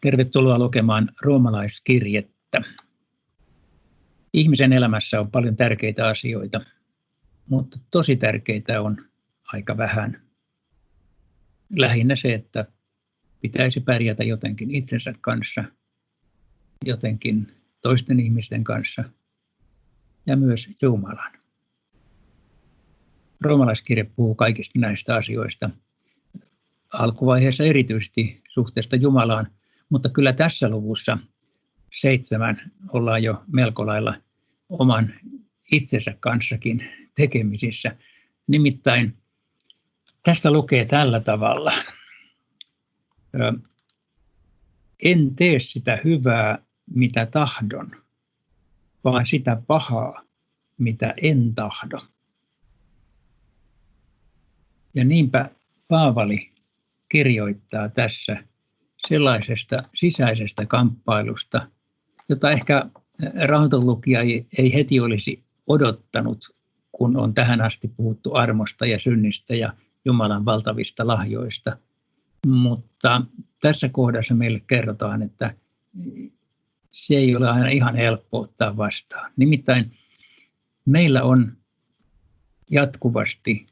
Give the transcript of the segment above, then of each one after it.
Tervetuloa lukemaan roomalaiskirjettä. Ihmisen elämässä on paljon tärkeitä asioita, mutta tosi tärkeitä on aika vähän. Lähinnä se, että pitäisi pärjätä jotenkin itsensä kanssa, jotenkin toisten ihmisten kanssa ja myös Jumalan. Roomalaiskirje puhuu kaikista näistä asioista. Alkuvaiheessa erityisesti suhteesta Jumalaan, mutta kyllä tässä luvussa seitsemän ollaan jo melko lailla oman itsensä kanssakin tekemisissä. Nimittäin tästä lukee tällä tavalla. En tee sitä hyvää, mitä tahdon, vaan sitä pahaa, mitä en tahdo. Ja niinpä Paavali kirjoittaa tässä sellaisesta sisäisestä kamppailusta, jota ehkä raamatulukija ei, ei heti olisi odottanut, kun on tähän asti puhuttu armosta ja synnistä ja Jumalan valtavista lahjoista. Mutta tässä kohdassa meille kerrotaan, että se ei ole aina ihan helppo ottaa vastaan. Nimittäin meillä on jatkuvasti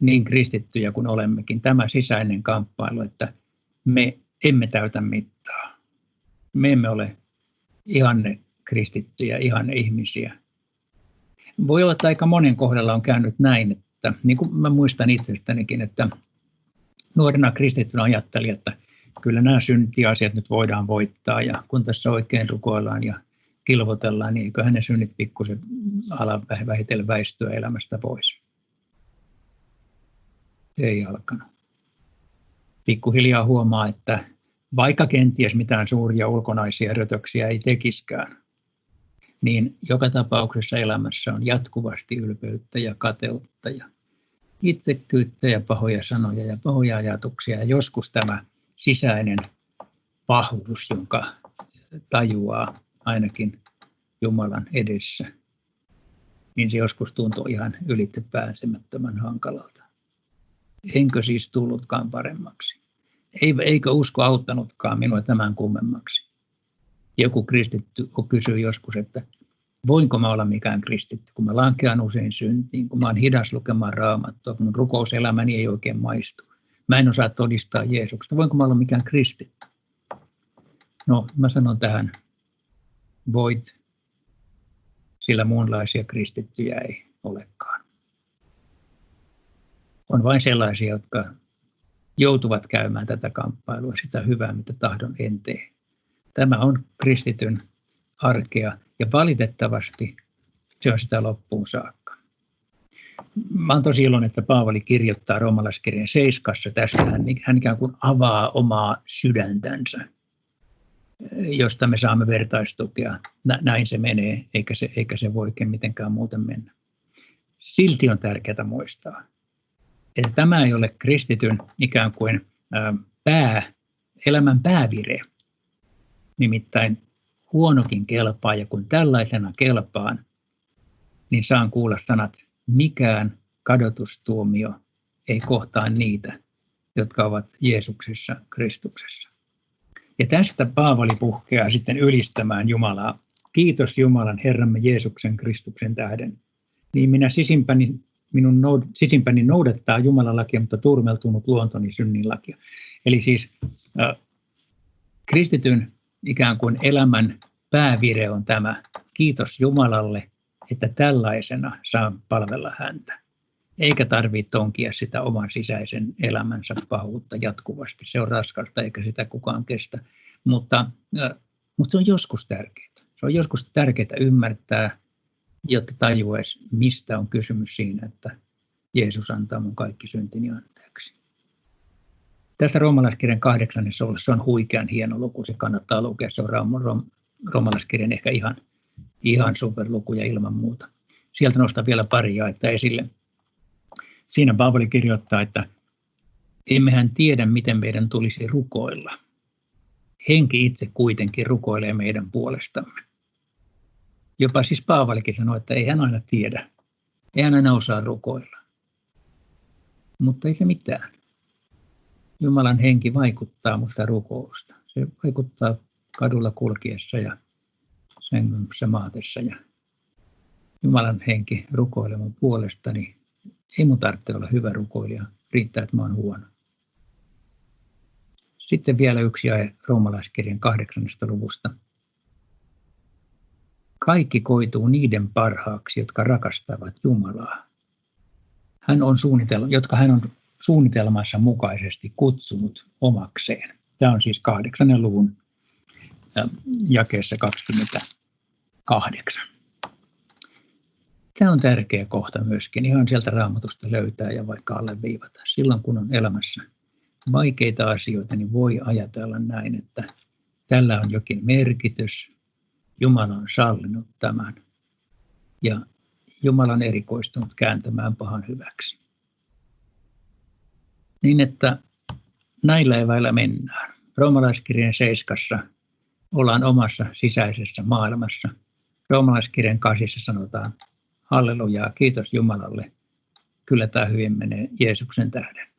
niin kristittyjä kuin olemmekin tämä sisäinen kamppailu, että me emme täytä mittaa. Me emme ole ihanne kristittyjä, ihan ihmisiä. Voi olla, että aika monen kohdalla on käynyt näin, että niin kuin mä muistan itsestänikin, että nuorena kristittynä ajattelin, että kyllä nämä syntiasiat nyt voidaan voittaa ja kun tässä oikein rukoillaan ja kilvotellaan, niin eiköhän ne synnit pikkusen ala vähitellen väistyä elämästä pois. Ei alkanut. Pikkuhiljaa huomaa, että vaikka kenties mitään suuria ulkonaisia rötöksiä ei tekiskään, niin joka tapauksessa elämässä on jatkuvasti ylpeyttä ja kateutta ja itsekyyttä ja pahoja sanoja ja pahoja ajatuksia. Ja joskus tämä sisäinen pahuus, jonka tajuaa ainakin Jumalan edessä, niin se joskus tuntuu ihan ylitsepääsemättömän hankalalta. Enkö siis tullutkaan paremmaksi? Eikö usko auttanutkaan minua tämän kummemmaksi? Joku kristitty kysyy joskus, että voinko mä olla mikään kristitty, kun mä lankean usein syntiin, kun mä oon hidas lukemaan raamattua, kun mun rukouselämäni ei oikein maistu. Mä en osaa todistaa Jeesuksesta. Voinko mä olla mikään kristitty? No, mä sanon tähän, voit, sillä muunlaisia kristittyjä ei olekaan. On vain sellaisia, jotka joutuvat käymään tätä kamppailua, sitä hyvää, mitä tahdon en tee. Tämä on kristityn arkea ja valitettavasti se on sitä loppuun saakka. Mä olen tosi iloinen, että Paavali kirjoittaa roomalaiskirjan seiskassa tästä. Hän, hän ikään kuin avaa omaa sydäntänsä, josta me saamme vertaistukea. Näin se menee, eikä se, eikä se voi oikein mitenkään muuten mennä. Silti on tärkeää muistaa, että tämä ei ole kristityn ikään kuin pää, elämän päävire. Nimittäin huonokin kelpaa ja kun tällaisena kelpaan, niin saan kuulla sanat, mikään kadotustuomio ei kohtaa niitä, jotka ovat Jeesuksessa, Kristuksessa. Ja tästä Paavali puhkeaa sitten ylistämään Jumalaa. Kiitos Jumalan Herramme Jeesuksen Kristuksen tähden. Niin minä sisimpäni minun noud- sisimpäni noudattaa Jumalan lakia, mutta turmeltunut luontoni synnin lakia. Eli siis äh, kristityn ikään kuin elämän päävire on tämä. Kiitos Jumalalle, että tällaisena saan palvella häntä. Eikä tarvitse tonkia sitä oman sisäisen elämänsä pahuutta jatkuvasti. Se on raskasta eikä sitä kukaan kestä. Mutta, äh, mutta se on joskus tärkeää. Se on joskus tärkeää ymmärtää jotta tajuaisi, mistä on kysymys siinä, että Jeesus antaa mun kaikki syntini anteeksi. Tässä roomalaiskirjan kahdeksannessa se on huikean hieno luku, se kannattaa lukea, se on roomalaiskirjan ehkä ihan, ihan superlukuja ilman muuta. Sieltä nostaa vielä pari jaetta esille. Siinä Paavali kirjoittaa, että emmehän tiedä, miten meidän tulisi rukoilla. Henki itse kuitenkin rukoilee meidän puolestamme. Jopa siis Paavalikin sanoi, että ei hän aina tiedä. Ei hän aina osaa rukoilla. Mutta ei se mitään. Jumalan henki vaikuttaa musta rukousta. Se vaikuttaa kadulla kulkiessa ja sen maatessa ja Jumalan henki rukoilemaan puolesta, niin ei mun tarvitse olla hyvä rukoilija, riittää, että mä oon huono. Sitten vielä yksi aje roomalaiskirjan kahdeksannesta luvusta. Kaikki koituu niiden parhaaksi, jotka rakastavat Jumalaa. Hän on suunnitel- jotka hän on suunnitelmansa mukaisesti kutsunut omakseen. Tämä on siis kahdeksannen luvun jakeessa 28. Tämä on tärkeä kohta myöskin, ihan sieltä raamatusta löytää ja vaikka alleviivata. Silloin kun on elämässä vaikeita asioita, niin voi ajatella näin, että tällä on jokin merkitys, Jumala on sallinut tämän ja Jumala on erikoistunut kääntämään pahan hyväksi. Niin että näillä eväillä mennään. Roomalaiskirjan seiskassa ollaan omassa sisäisessä maailmassa. Roomalaiskirjan kasissa sanotaan, hallelujaa, kiitos Jumalalle. Kyllä tämä hyvin menee Jeesuksen tähden.